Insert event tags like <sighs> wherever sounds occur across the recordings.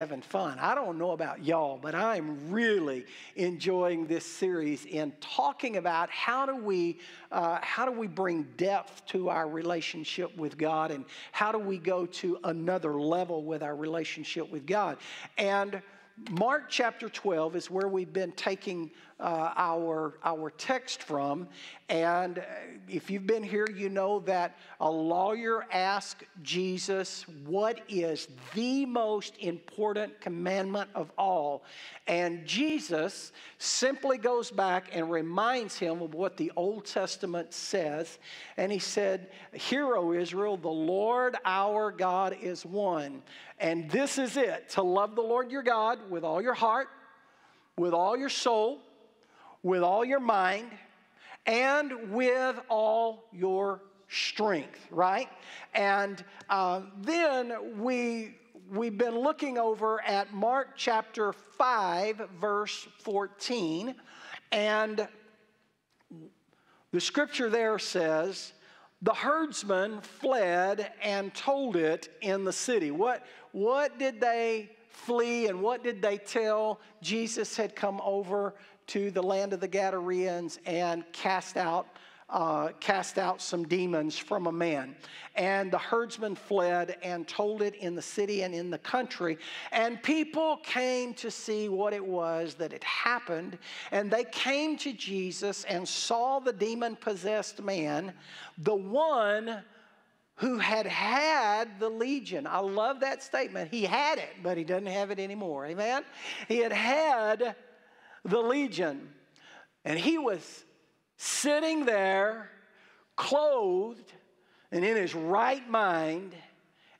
having fun. I don't know about y'all, but I'm really enjoying this series in talking about how do we uh, how do we bring depth to our relationship with God and how do we go to another level with our relationship with God. And Mark chapter 12 is where we've been taking uh, our, our text from. And uh, if you've been here, you know that a lawyer asked Jesus, What is the most important commandment of all? And Jesus simply goes back and reminds him of what the Old Testament says. And he said, Hear, O Israel, the Lord our God is one. And this is it to love the Lord your God with all your heart, with all your soul, with all your mind and with all your strength, right? And uh, then we we've been looking over at Mark chapter 5, verse 14, and the scripture there says, the herdsmen fled and told it in the city. What, what did they flee and what did they tell? Jesus had come over to the land of the Gadarenes and cast out, uh, cast out some demons from a man. And the herdsmen fled and told it in the city and in the country. And people came to see what it was that had happened. And they came to Jesus and saw the demon possessed man, the one who had had the legion. I love that statement. He had it, but he doesn't have it anymore. Amen? He had had the legion. And he was sitting there, clothed and in his right mind,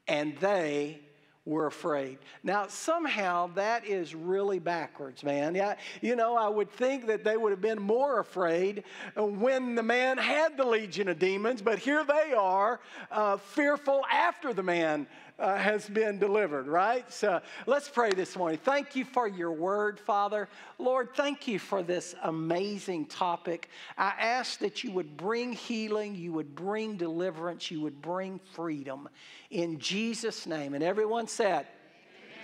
and they were afraid. Now, somehow that is really backwards, man. Yeah, you know, I would think that they would have been more afraid when the man had the legion of demons, but here they are, uh, fearful after the man uh, has been delivered, right? So let's pray this morning. Thank you for your word, Father. Lord, thank you for this amazing topic. I ask that you would bring healing, you would bring deliverance, you would bring freedom in Jesus' name. And everyone said,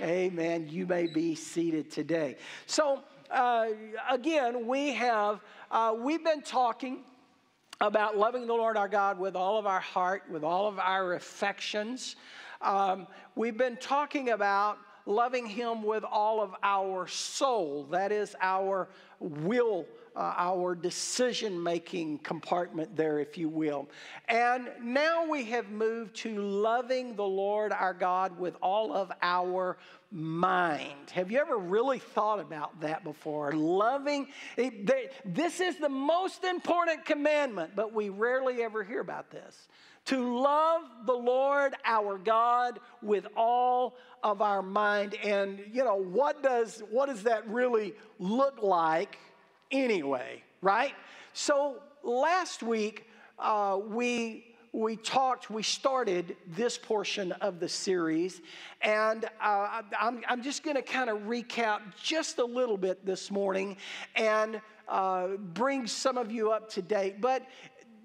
Amen. Amen. You may be seated today. So, uh, again, we have uh, we've been talking about loving the Lord our God with all of our heart, with all of our affections. Um, we've been talking about loving Him with all of our soul. That is our will, uh, our decision making compartment there, if you will. And now we have moved to loving the Lord our God with all of our mind. Have you ever really thought about that before? Loving, this is the most important commandment, but we rarely ever hear about this to love the Lord our God with all of our mind. And, you know, what does, what does that really look like anyway, right? So last week, uh, we we talked, we started this portion of the series, and uh, I'm, I'm just going to kind of recap just a little bit this morning and uh, bring some of you up to date. But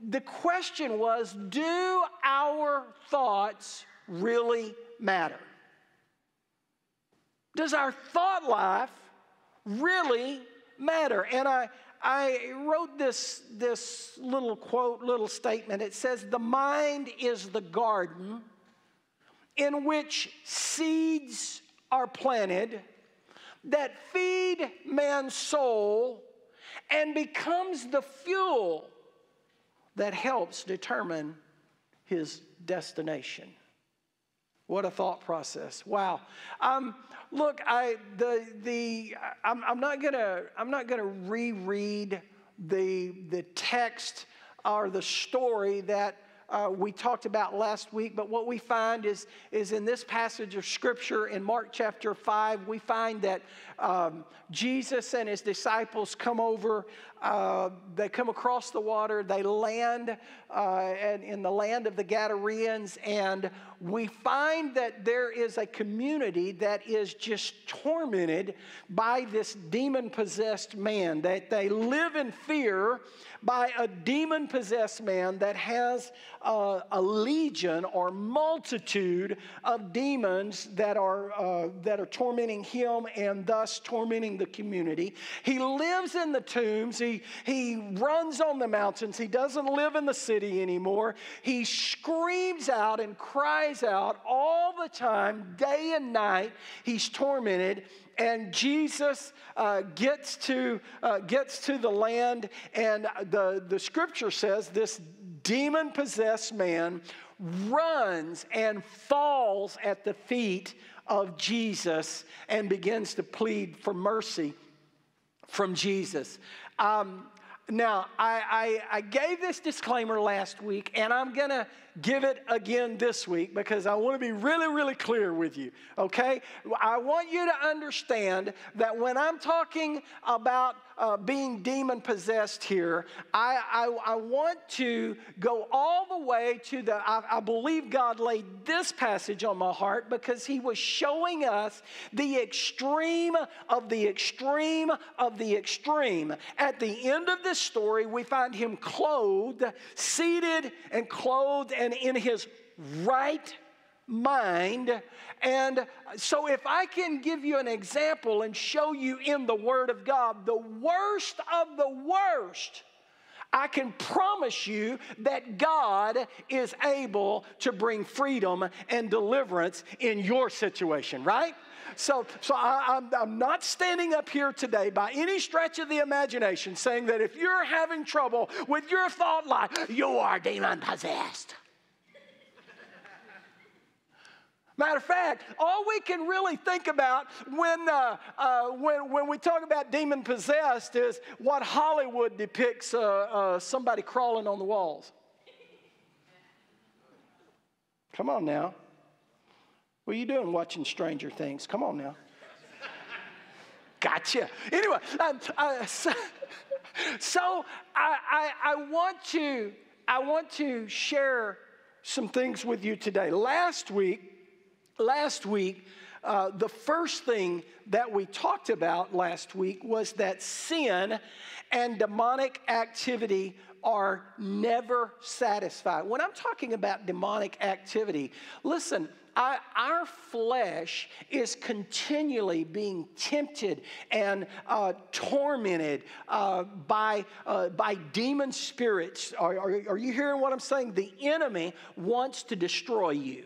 the question was do our thoughts really matter? Does our thought life really matter? And I, I wrote this, this little quote, little statement. It says, The mind is the garden in which seeds are planted that feed man's soul and becomes the fuel that helps determine his destination. What a thought process! Wow. Um, look, I the the I'm, I'm not gonna I'm not gonna reread the the text or the story that uh, we talked about last week. But what we find is, is in this passage of Scripture in Mark chapter 5, we find that um, Jesus and his disciples come over, uh, they come across the water, they land uh, in the land of the Gadarenes, and we find that there is a community that is just tormented by this demon possessed man, that they live in fear by a demon possessed man that has a legion or multitude of demons that are, uh, that are tormenting him and thus tormenting the community. He lives in the tombs, he, he runs on the mountains, he doesn't live in the city anymore. He screams out and cries out all the time, day and night. He's tormented and Jesus uh, gets, to, uh, gets to the land, and the, the scripture says this demon possessed man runs and falls at the feet of Jesus and begins to plead for mercy from Jesus. Um, now, I, I, I, gave this disclaimer last week, and I'm going to give it again this week because I want to be really, really clear with you, okay? I want you to understand that when I'm talking about uh, being demon possessed here, I, I, I, want to go all the way to the, I, I believe God laid this passage on my heart because He was showing us the extreme of the extreme of the extreme. At the end of this story, we find Him clothed, seated and clothed and in His right mind. And so, if I can give you an example and show you in the Word of God, the worst of the worst. I can promise you that God is able to bring freedom and deliverance in your situation, right? So, so I, am not standing up here today by any stretch of the imagination saying that if you're having trouble with your thought life, you are demon possessed. Matter of fact, all we can really think about when, uh, uh, when, when we talk about demon possessed is what Hollywood depicts uh, uh, somebody crawling on the walls. Come on now. What are you doing watching Stranger Things? Come on now. Gotcha. Anyway, um, uh, so, so I, I, I, want to I want to share some things with you today. Last week, last week, uh, the first thing that we talked about last week was that sin and demonic activity are never satisfied. When I'm talking about demonic activity, listen, I, our flesh is continually being tempted and uh, tormented uh, by, uh, by demon spirits. Are, are, are you hearing what I'm saying? The enemy wants to destroy you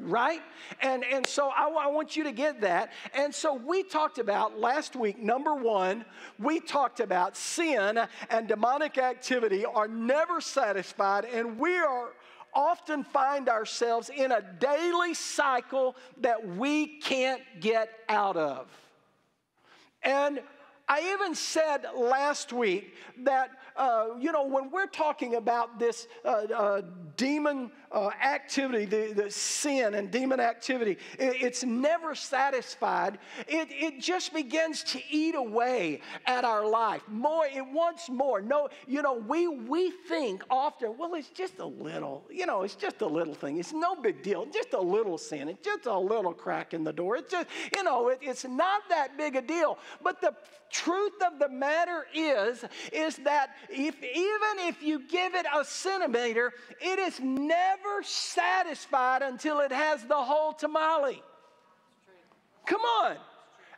right? And, and so I, want you to get that. And so we talked about last week, number one, we talked about sin and demonic activity are never satisfied, and we are often find ourselves in a daily cycle that we can't get out of. And I even said last week that uh, you know, when we're talking about this uh, uh, demon uh, activity, the, the, sin and demon activity, it, it's never satisfied. It, it just begins to eat away at our life. More, it wants more. No, you know, we, we think often, well, it's just a little, you know, it's just a little thing. It's no big deal. Just a little sin. It's just a little crack in the door. It's just, you know, it, it's not that big a deal. But the truth of the matter is, is that if, even if you give it a centimeter, it is never satisfied until it has the whole tamale. Come on.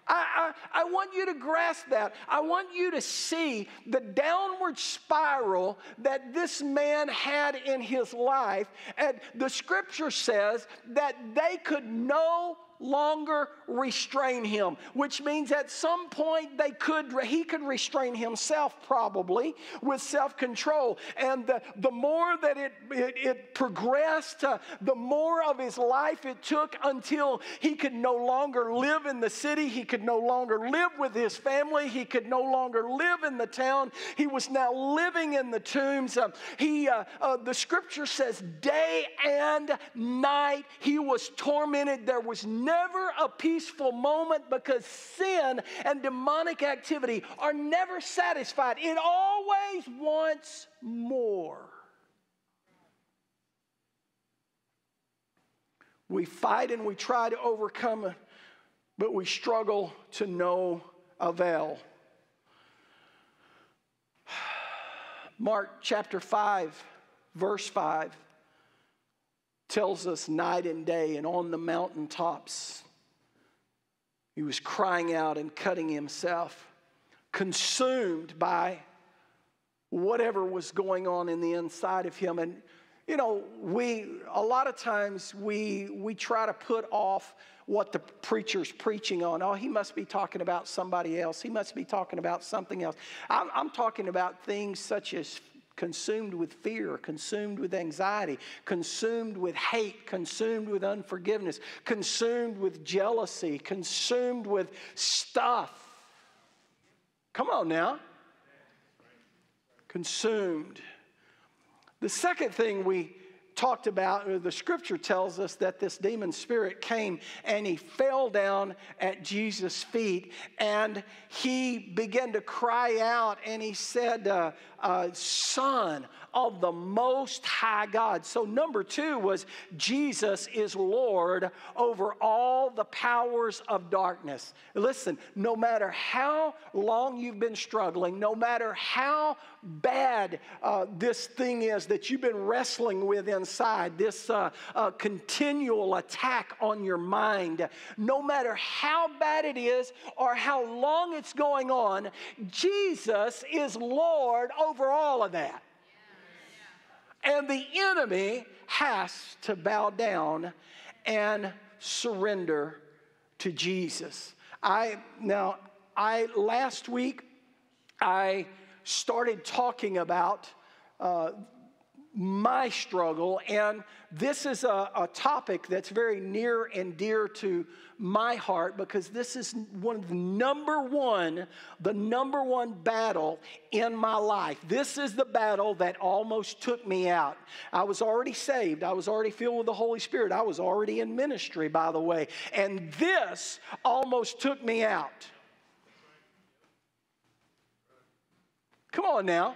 I, I, I, want you to grasp that. I want you to see the downward spiral that this man had in his life. And the scripture says that they could no longer restrain him, which means at some point they could, he could restrain himself probably with self control. And the, the more that it, it, it progressed, uh, the more of his life it took until he could no longer live in the city, he could no longer live with his family, he could no longer live in the town. He was now living in the tombs. Uh, he, uh the scripture says, day and night he was tormented. There was no never a peaceful moment because sin and demonic activity are never satisfied. It always wants more. We fight and we try to overcome but we struggle to no avail. <sighs> Mark chapter 5, verse 5 tells us night and day and on the mountaintops, he was crying out and cutting himself, consumed by whatever was going on in the inside of him. And you know, we a lot of times we we try to put off what the preacher's preaching on. Oh, he must be talking about somebody else. He must be talking about something else. I'm, I'm talking about things such as consumed with fear, consumed with anxiety, consumed with hate, consumed with unforgiveness, consumed with jealousy, consumed with stuff. Come on now. Consumed. The second thing we talked about, the scripture tells us that this demon spirit came and he fell down at Jesus' feet and he began to cry out and he said, uh, uh, Son of the Most High God. So, number two was Jesus is Lord over all the powers of darkness. Listen, no matter how long you've been struggling, no matter how bad uh, this thing is that you've been wrestling with inside, this uh, uh, continual attack on your mind, no matter how bad it is or how long it's going on, Jesus is Lord over all of that. And the enemy has to bow down and surrender to Jesus. I now I last week I started talking about uh, my struggle, and this is a, a, topic that's very near and dear to my heart because this is one of the number one, the number one battle in my life. This is the battle that almost took me out. I was already saved, I was already filled with the Holy Spirit, I was already in ministry, by the way, and this almost took me out. Come on now.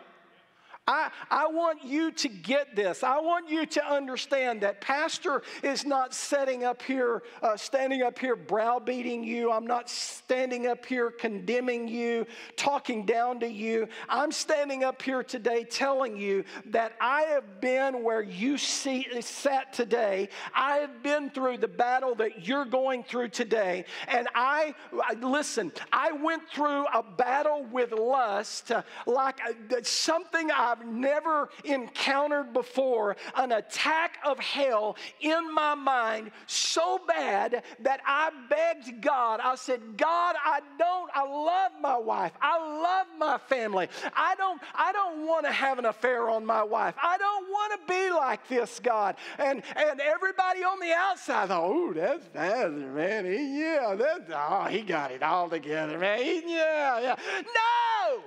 I, I want you to get this. I want you to understand that Pastor is not setting up here, uh, standing up here browbeating you. I'm not standing up here condemning you, talking down to you. I'm standing up here today telling you that I have been where you see, sat today. I have been through the battle that you're going through today. And I, listen, I went through a battle with lust uh, like uh, something I I've never encountered before an attack of hell in my mind so bad that I begged God. I said, God, I don't, I love my wife. I love my family. I don't, I don't want to have an affair on my wife. I don't want to be like this, God. And and everybody on the outside thought, oh, that's that's man. He, yeah, that's oh, he got it all together, man. He, yeah, yeah. No!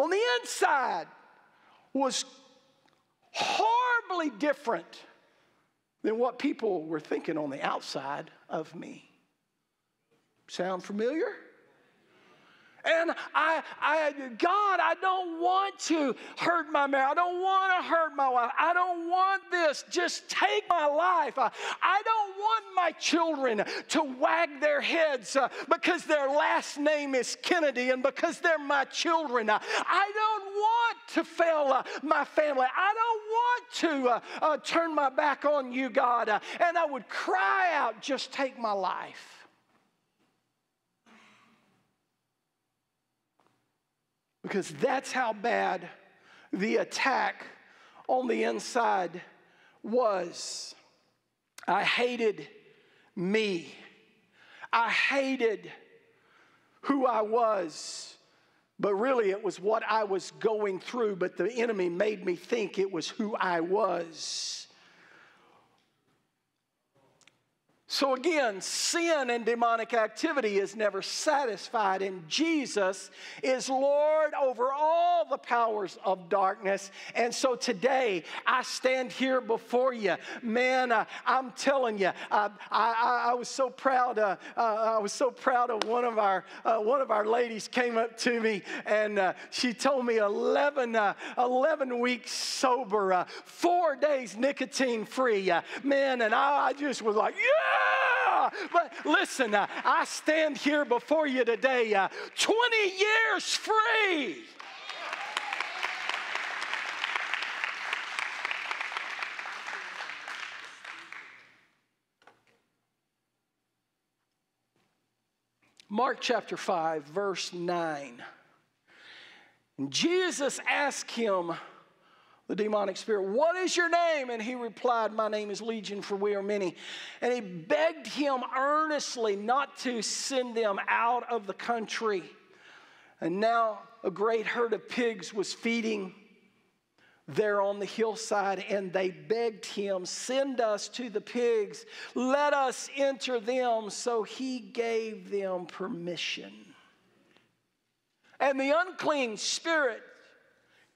On the inside was horribly different than what people were thinking on the outside of me. Sound familiar? And I, I, God, I don't want to hurt my marriage. I don't want to hurt my wife. I don't want this. Just take my life. I, I don't want my children to wag their heads uh, because their last name is Kennedy and because they're my children. I don't want to fail uh, my family. I don't want to uh, uh, turn my back on you, God. Uh, and I would cry out, just take my life. Because that's how bad the attack on the inside was. I hated me. I hated who I was. But really, it was what I was going through, but the enemy made me think it was who I was. So again, sin and demonic activity is never satisfied, and Jesus is Lord over all the powers of darkness. And so today, I stand here before you. Man, uh, I'm telling you, uh, I, I, I, was so proud. Uh, uh I was so proud of one of our uh, one of our ladies came up to me and uh, she told me 11, 11 weeks sober, four days nicotine free. man, and I, I just was like, yeah. But listen, uh, I stand here before you today, uh, 20 years free. Mark chapter 5, verse 9. Jesus asked him, the demonic spirit, What is your name? And he replied, My name is Legion, for we are many. And he begged him earnestly not to send them out of the country. And now a great herd of pigs was feeding there on the hillside, and they begged him, Send us to the pigs, let us enter them. So he gave them permission. And the unclean spirit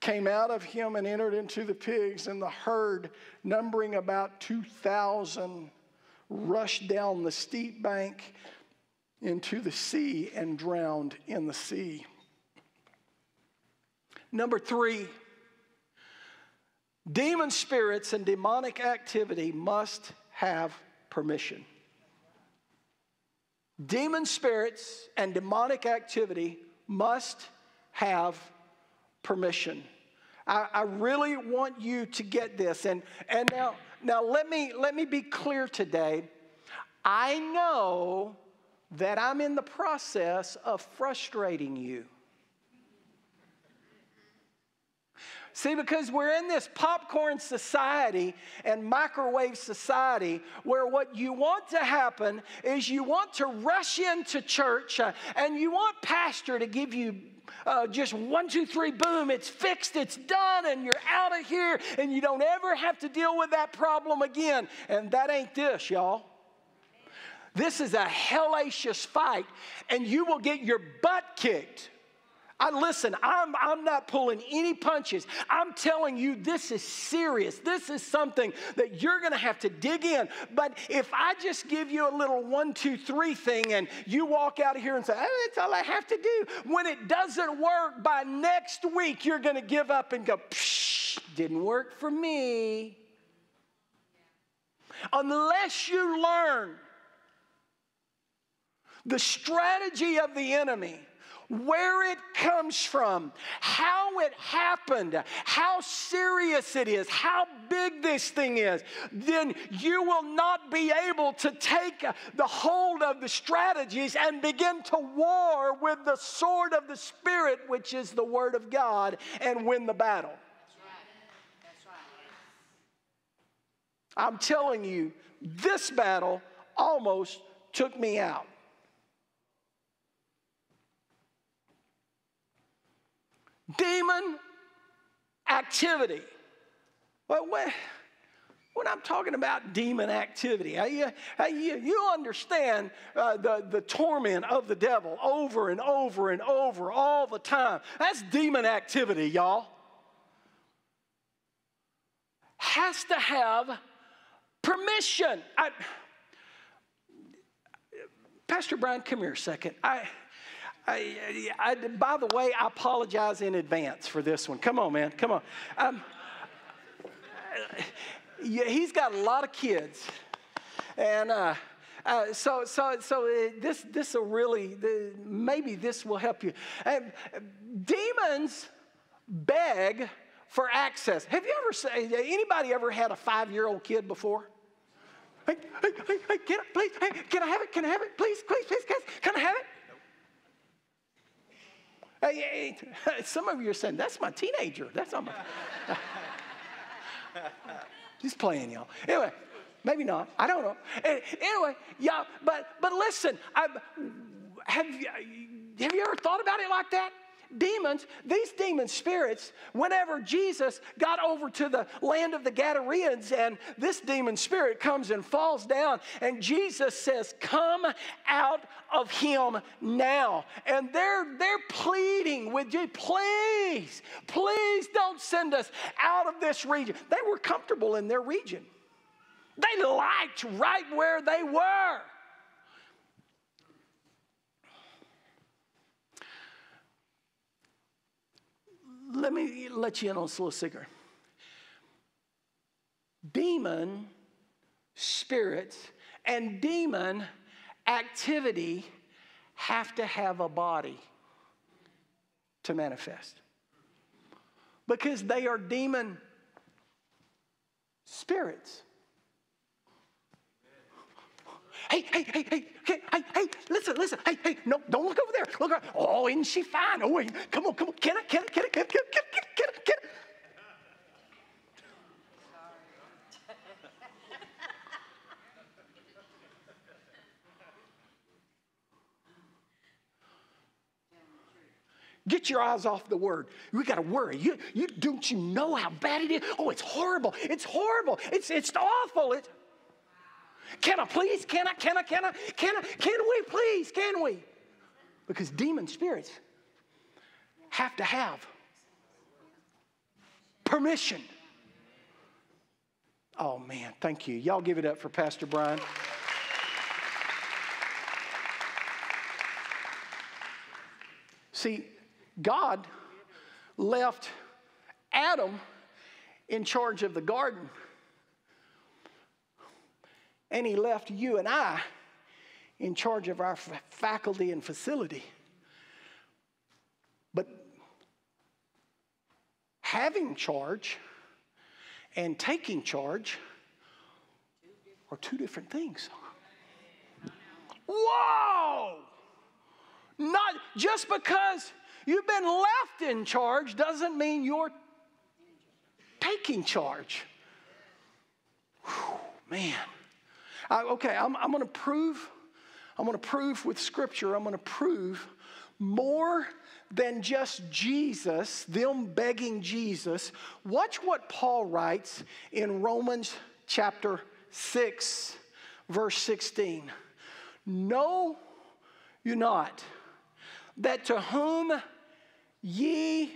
came out of him and entered into the pigs, and the herd, numbering about 2,000, rushed down the steep bank into the sea and drowned in the sea. Number three, demon spirits and demonic activity must have permission. Demon spirits and demonic activity must have permission. I, I really want you to get this. And, and now, now let, me, let me be clear today. I know that I'm in the process of frustrating you. See, because we're in this popcorn society and microwave society where what you want to happen is you want to rush into church uh, and you want pastor to give you uh, just one, two, three, boom, it's fixed, it's done, and you're out of here, and you don't ever have to deal with that problem again. And that ain't this, y'all. This is a hellacious fight, and you will get your butt kicked I listen, I'm, I'm not pulling any punches. I'm telling you, this is serious. This is something that you're going to have to dig in. But if I just give you a little one, two, three thing and you walk out of here and say, oh, that's all I have to do, when it doesn't work by next week, you're going to give up and go, Psh, didn't work for me. Unless you learn the strategy of the enemy where it comes from, how it happened, how serious it is, how big this thing is, then you will not be able to take the hold of the strategies and begin to war with the sword of the Spirit, which is the Word of God, and win the battle. I'm telling you, this battle almost took me out. Demon activity. But when, when I'm talking about demon activity, you, you understand uh, the, the torment of the devil over and over and over all the time. That's demon activity, y'all. Has to have permission. I, Pastor Brian, come here a second. I, I, I, by the way, I apologize in advance for this one. Come on, man. Come on. Um, he's got a lot of kids. And uh, uh, so, so, so uh, this, this will really, maybe this will help you. Um, demons beg for access. Have you ever, anybody ever had a five-year-old kid before? Hey, hey, hey, hey, can I, please, hey, can I have it? Can I have it? Please, please, please, guys, can I? Hey, hey, some of you are saying, that's my teenager. That's not my. <laughs> He's playing, y'all. Anyway, maybe not. I don't know. Anyway, y'all, but but listen, I, have have you ever thought about it like that? Demons, these demon spirits, whenever Jesus got over to the land of the Gadarenes and this demon spirit comes and falls down, and Jesus says, Come out of him now. And they're, they're pleading with you, please, please don't send us out of this region. They were comfortable in their region, they liked right where they were. Let me let you in on a little secret. Demon spirits and demon activity have to have a body to manifest because they are demon spirits. Hey, hey, hey, hey, hey, hey, hey, listen, listen. Hey, hey, no, don't look over there. Look around. Oh, isn't she fine? Oh, wait, come on, come on. Can I, can I, can I, can I, can I, can I, can I, can I? Get your eyes off the word. We got to worry. You, you, don't you know how bad it is? Oh, it's horrible. It's horrible. It's, it's awful. It's, can I please? Can I? Can I? Can I? Can I? Can we please? Can we? Because demon spirits have to have permission. Oh man, thank you. Y'all give it up for Pastor Brian. See, God left Adam in charge of the garden and He left you and I in charge of our faculty and facility. But having charge and taking charge are two different things. Whoa! Not just because you've been left in charge doesn't mean you're taking charge. Whew, man. I, okay, I'm, I'm going to prove, I'm going to prove with Scripture, I'm going to prove more than just Jesus, them begging Jesus. Watch what Paul writes in Romans chapter 6, verse 16. Know you not that to whom ye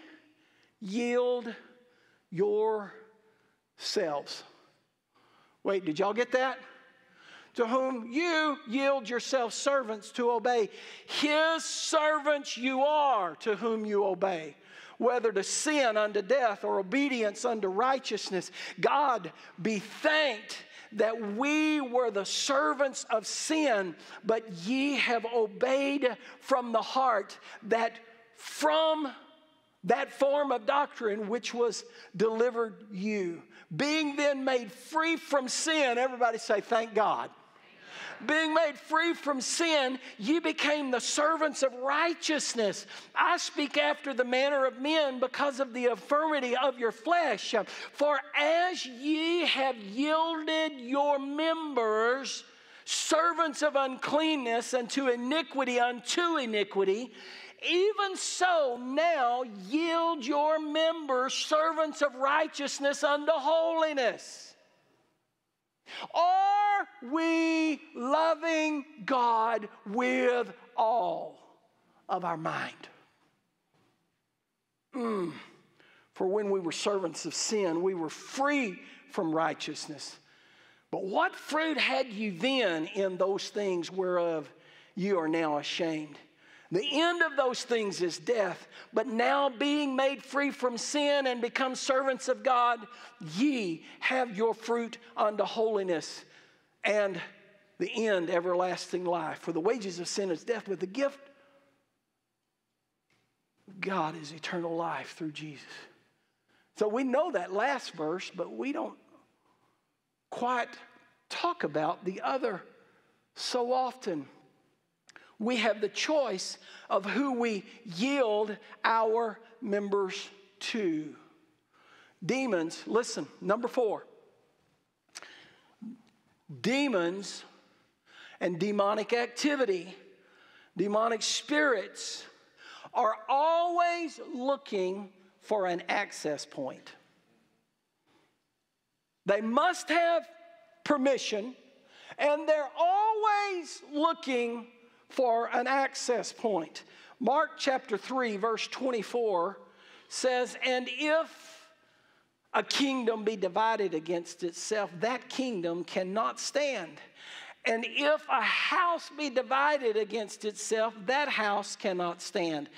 yield yourselves. Wait, did y'all get that? To whom you yield yourselves servants to obey. His servants you are to whom you obey. Whether to sin unto death or obedience unto righteousness, God be thanked that we were the servants of sin, but ye have obeyed from the heart that from that form of doctrine which was delivered you. Being then made free from sin, everybody say, Thank God being made free from sin, ye became the servants of righteousness. I speak after the manner of men because of the infirmity of your flesh. For as ye have yielded your members, servants of uncleanness unto iniquity unto iniquity, even so now yield your members servants of righteousness unto holiness. Are we loving God with all of our mind? Mm. For when we were servants of sin, we were free from righteousness. But what fruit had you then in those things whereof you are now ashamed? The end of those things is death. But now, being made free from sin and become servants of God, ye have your fruit unto holiness and the end, everlasting life. For the wages of sin is death, but the gift God is eternal life through Jesus. So we know that last verse, but we don't quite talk about the other so often we have the choice of who we yield our members to. Demons, listen, number four. Demons and demonic activity, demonic spirits are always looking for an access point. They must have permission, and they're always looking for an access point. Mark chapter 3, verse 24 says, And if a kingdom be divided against itself, that kingdom cannot stand. And if a house be divided against itself, that house cannot stand.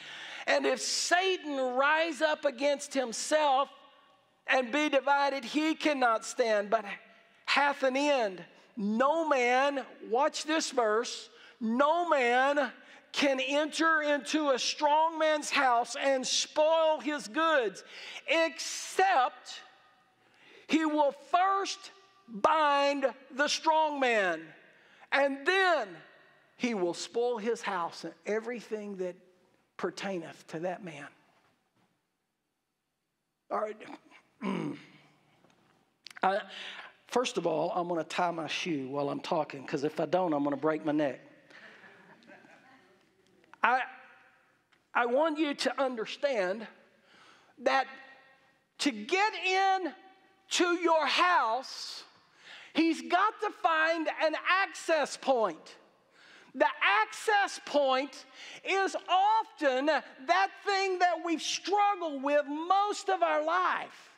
And if Satan rise up against himself and be divided, he cannot stand, but hath an end. No man, watch this verse, no man can enter into a strong man's house and spoil his goods, except he will first bind the strong man, and then he will spoil his house and everything that pertaineth to that man. All right. <clears throat> First of all, I'm going to tie my shoe while I'm talking because if I don't, I'm going to break my neck. I, I want you to understand that to get in to your house, he's got to find an access point. The access point is often that thing that we've struggled with most of our life.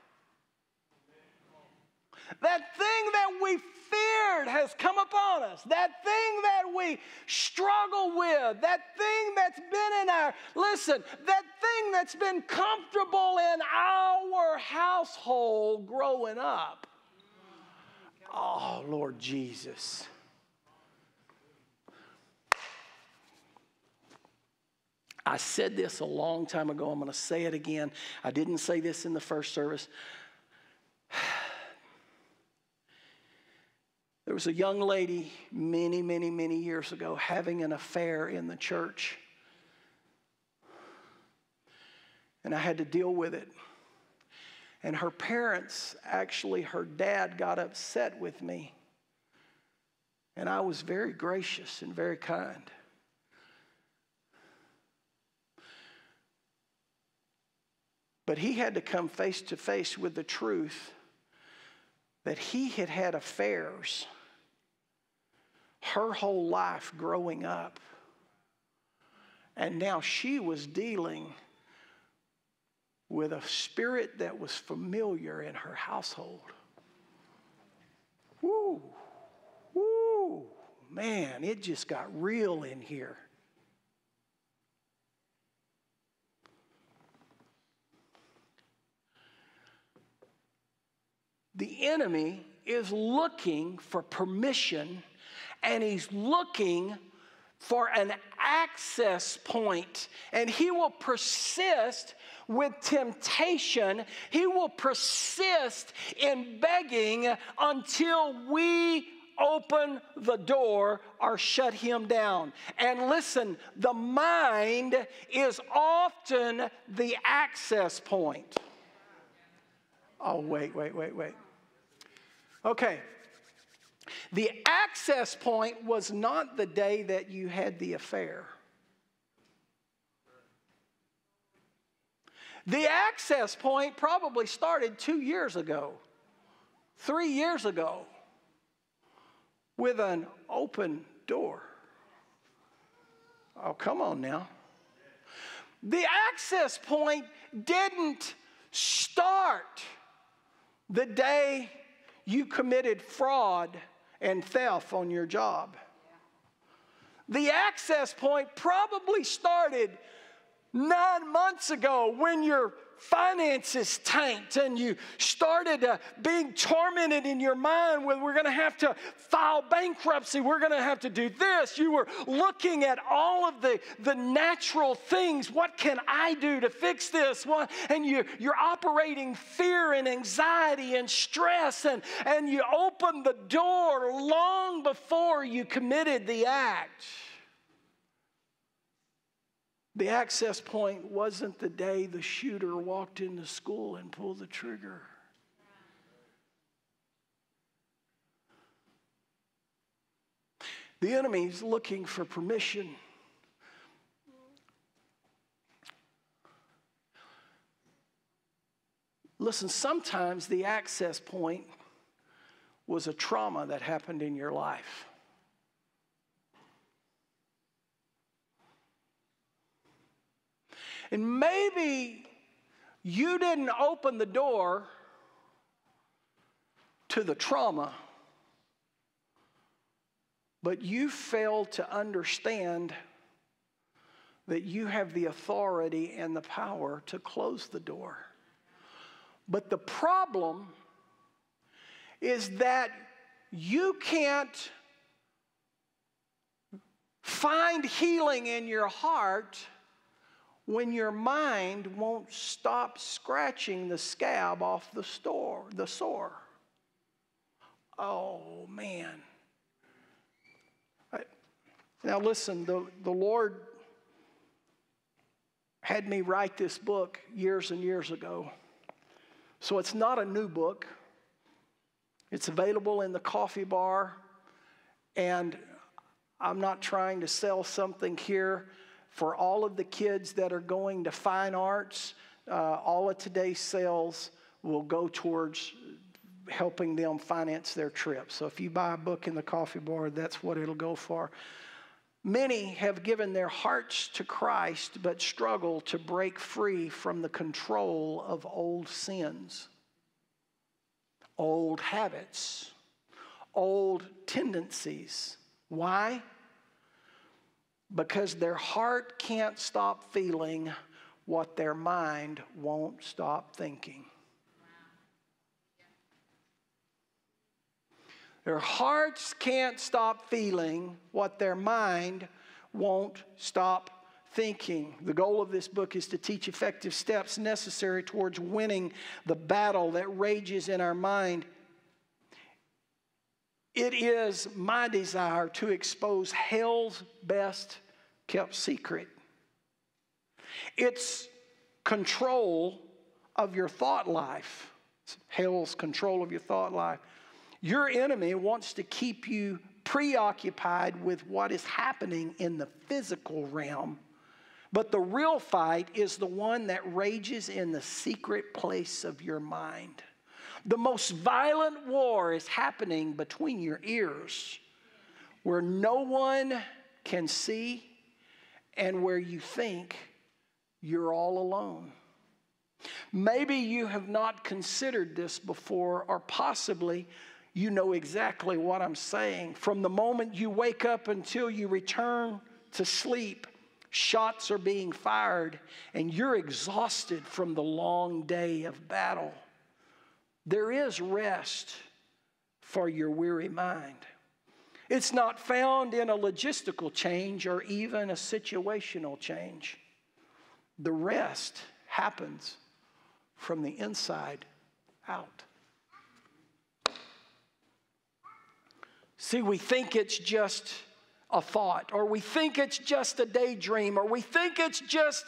That thing that we feared has come upon us. That thing that we struggle with. That thing that's been in our, listen, that thing that's been comfortable in our household growing up. Oh, Lord Jesus. I said this a long time ago. I'm going to say it again. I didn't say this in the first service. <sighs> There was a young lady many, many, many years ago having an affair in the church. And I had to deal with it. And her parents, actually, her dad got upset with me. And I was very gracious and very kind. But he had to come face to face with the truth that he had had affairs her whole life growing up. And now she was dealing with a spirit that was familiar in her household. Woo, woo, man, it just got real in here. The enemy is looking for permission and he's looking for an access point, and he will persist with temptation. He will persist in begging until we open the door or shut him down. And listen, the mind is often the access point. Oh, wait, wait, wait, wait. Okay. The access point was not the day that you had the affair. The access point probably started two years ago, three years ago, with an open door. Oh, come on now. The access point didn't start the day you committed fraud and theft on your job. The access point probably started nine months ago when your finances tanked and you started uh, being tormented in your mind with we're going to have to file bankruptcy. We're going to have to do this. You were looking at all of the, the natural things. What can i do to fix this? What, and you, you're operating fear and anxiety and stress and, and you opened the door long before you committed the act the access point wasn't the day the shooter walked into school and pulled the trigger. The enemy's looking for permission. Listen, sometimes the access point was a trauma that happened in your life. And maybe you didn't open the door to the trauma, but you failed to understand that you have the authority and the power to close the door. But the problem is that you can't find healing in your heart when your mind won't stop scratching the scab off the store, the sore. Oh man. Now listen, the, the Lord had me write this book years and years ago. So it's not a new book. It's available in the coffee bar. And I'm not trying to sell something here for all of the kids that are going to fine arts. Uh, all of today's sales will go towards helping them finance their trip. So if you buy a book in the coffee bar, that's what it'll go for. Many have given their hearts to Christ but struggle to break free from the control of old sins, old habits, old tendencies. Why? Because their heart can't stop feeling what their mind won't stop thinking. Their hearts can't stop feeling what their mind won't stop thinking. The goal of this book is to teach effective steps necessary towards winning the battle that rages in our mind. It is my desire to expose hell's best kept secret. It's control of your thought life. It's hell's control of your thought life. Your enemy wants to keep you preoccupied with what is happening in the physical realm. But the real fight is the one that rages in the secret place of your mind. The most violent war is happening between your ears, where no one can see and where you think you're all alone. Maybe you have not considered this before, or possibly you know exactly what I'm saying. From the moment you wake up until you return to sleep, shots are being fired, and you're exhausted from the long day of battle. There is rest for your weary mind. It's not found in a logistical change or even a situational change. The rest happens from the inside out. See, we think it's just a thought, or we think it's just a daydream, or we think it's just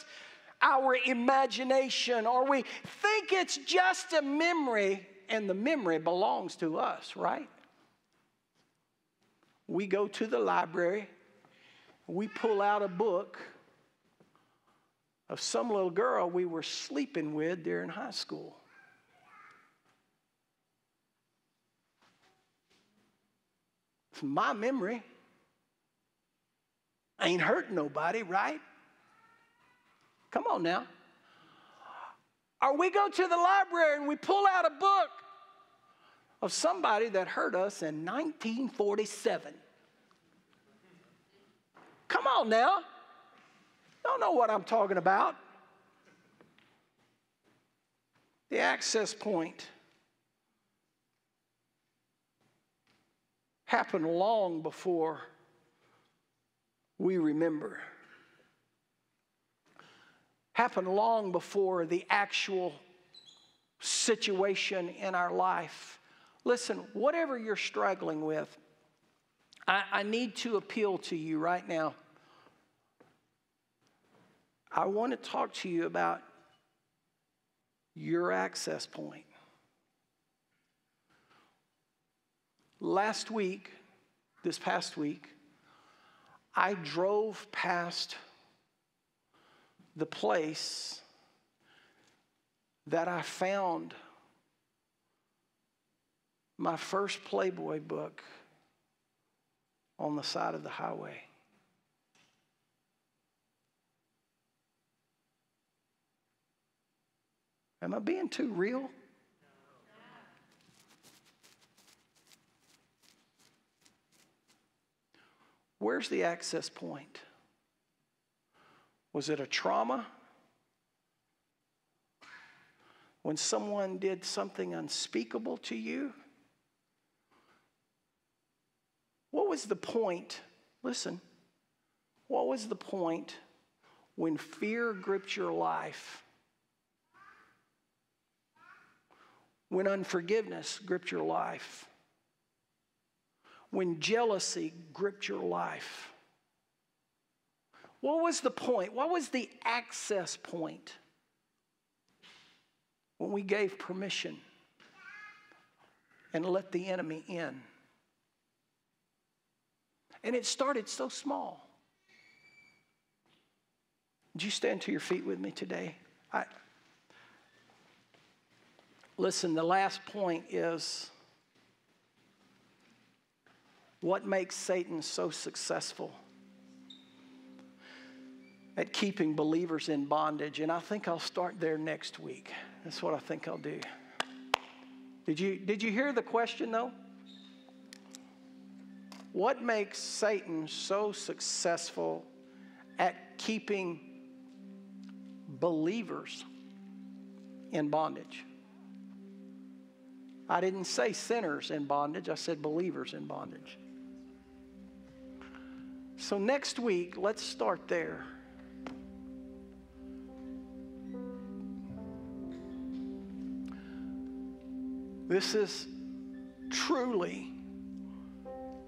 our imagination, or we think it's just a memory, and the memory belongs to us, right? We go to the library, we pull out a book of some little girl we were sleeping with during high school. From my memory, ain't hurt nobody, right? Come on now. Or we go to the library and we pull out a book of somebody that hurt us in 1947. Come on now. Don't know what I'm talking about. The access point happened long before we remember. Happened long before the actual situation in our life. Listen, whatever you're struggling with, I, I need to appeal to you right now. I want to talk to you about your access point. Last week, this past week, I drove past the place that I found my first Playboy book on the side of the highway. Am I being too real? Where's the access point? Was it a trauma? When someone did something unspeakable to you? What was the point? Listen, what was the point when fear gripped your life? When unforgiveness gripped your life? When jealousy gripped your life? What was the point? What was the access point when we gave permission and let the enemy in? And it started so small. Would you stand to your feet with me today? I, listen, the last point is what makes Satan so successful at keeping believers in bondage? And I think I'll start there next week. That's what I think I'll do. Did you, did you hear the question though? What makes Satan so successful at keeping believers in bondage? I didn't say sinners in bondage, I said believers in bondage. So, next week, let's start there. This is truly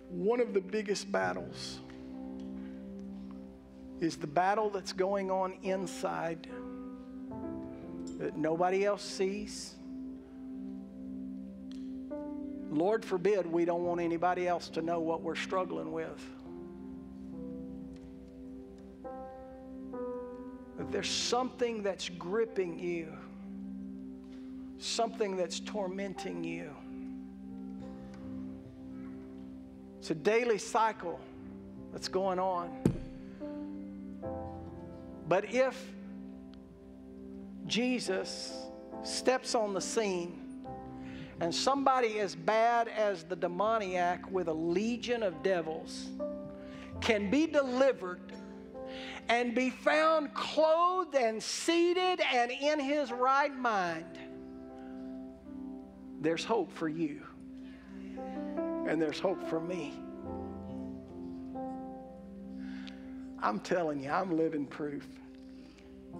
one of the biggest battles is the battle that's going on inside that nobody else sees. Lord forbid we don't want anybody else to know what we're struggling with. If there's something that's gripping you, something that's tormenting you, It's a daily cycle that's going on. But if Jesus steps on the scene and somebody as bad as the demoniac with a legion of devils can be delivered and be found clothed and seated and in his right mind, there's hope for you and there's hope for me. I'm telling you, I'm living proof.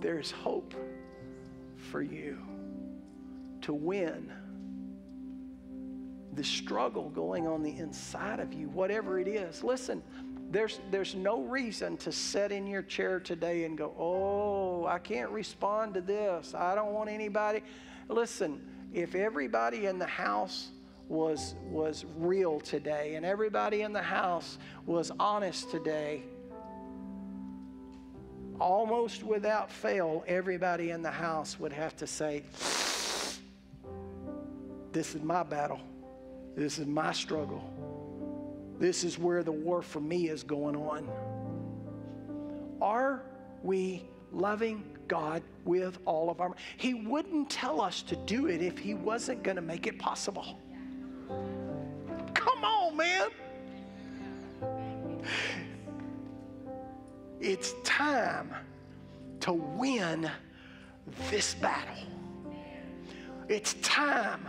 There's hope for you to win the struggle going on the inside of you, whatever it is. Listen, there's, there's no reason to sit in your chair today and go, oh, I can't respond to this. I don't want anybody. Listen, if everybody in the house was, was real today and everybody in the house was honest today, almost without fail, everybody in the house would have to say, This is my battle. This is my struggle. This is where the war for me is going on. Are we loving God with all of our He wouldn't tell us to do it if he wasn't going to make it possible man. It's time to win this battle. It's time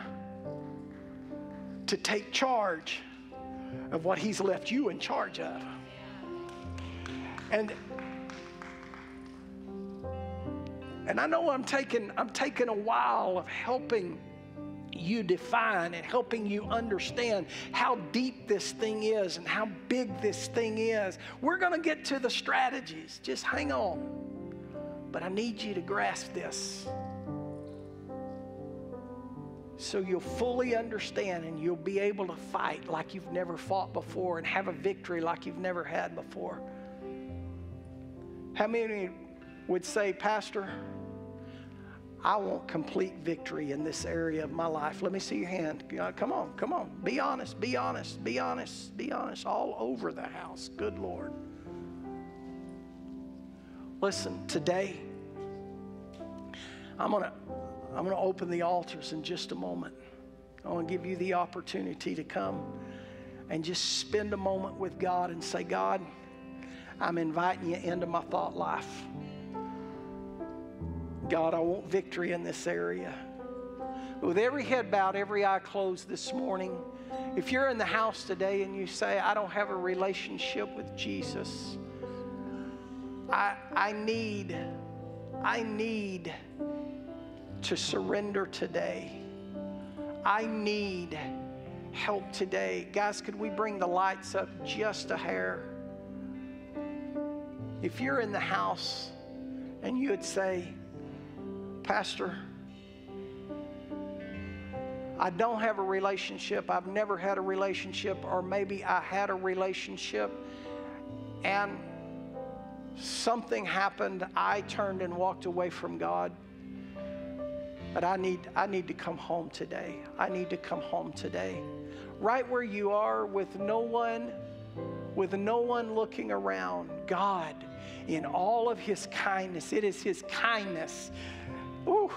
to take charge of what He's left you in charge of. And and I know I'm taking I'm taking a while of helping you define and helping you understand how deep this thing is and how big this thing is. We're going to get to the strategies. Just hang on. But I need you to grasp this so you'll fully understand and you'll be able to fight like you've never fought before and have a victory like you've never had before. How many would say, Pastor, I want complete victory in this area of my life. Let me see your hand. Come on, come on. Be honest, be honest, be honest, be honest. All over the house. Good Lord. Listen, today, I'm going to I'm going to open the altars in just a moment. I want to give you the opportunity to come and just spend a moment with God and say, God, I'm inviting you into my thought life. God, I want victory in this area. With every head bowed, every eye closed this morning, if you're in the house today and you say, I don't have a relationship with Jesus, I, I need, I need to surrender today. I need help today. Guys, could we bring the lights up just a hair? If you're in the house and you would say, Pastor, I don't have a relationship. I've never had a relationship, or maybe I had a relationship and something happened. I turned and walked away from God. But I need, I need to come home today. I need to come home today. Right where you are with no one, with no one looking around, God, in all of His kindness, it is His kindness Ooh,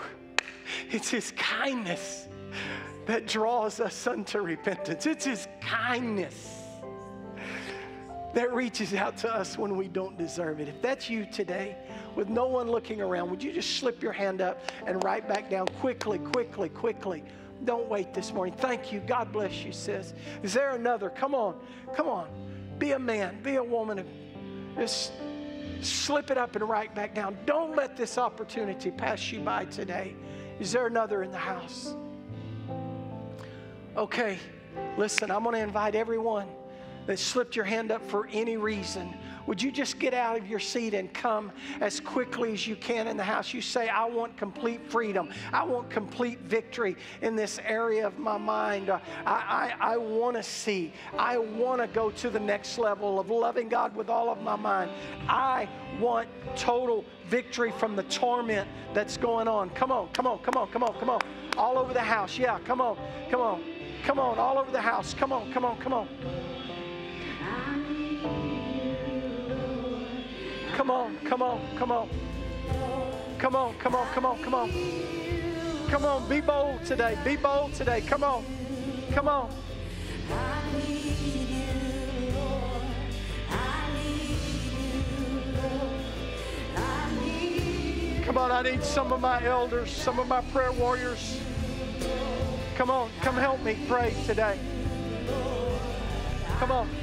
it's His kindness that draws us unto repentance. It's His kindness that reaches out to us when we don't deserve it. If that's you today, with no one looking around, would you just slip your hand up and right back down quickly, quickly, quickly? Don't wait this morning. Thank you. God bless you, sis. Is there another? Come on. Come on. Be a man. Be a woman. Just slip it up and right back down. Don't let this opportunity pass you by today. Is there another in the house? Okay, listen, I'm going to invite everyone that slipped your hand up for any reason would you just get out of your seat and come as quickly as you can in the house? You say, I want complete freedom. I want complete victory in this area of my mind. Uh, I, I, I want to see. I want to go to the next level of loving God with all of my mind. I want total victory from the torment that's going on. Come on, come on, come on, come on, come on. All over the house. Yeah, come on, come on, come on, all over the house. Come on, come on, come on. Come on, come on, come on. Come on, come on, come on, come on. Come on, be bold today. Be bold today. Come on. Come on. Come on, I need some of my elders, some of my prayer warriors. Come on, come help me pray today. Come on.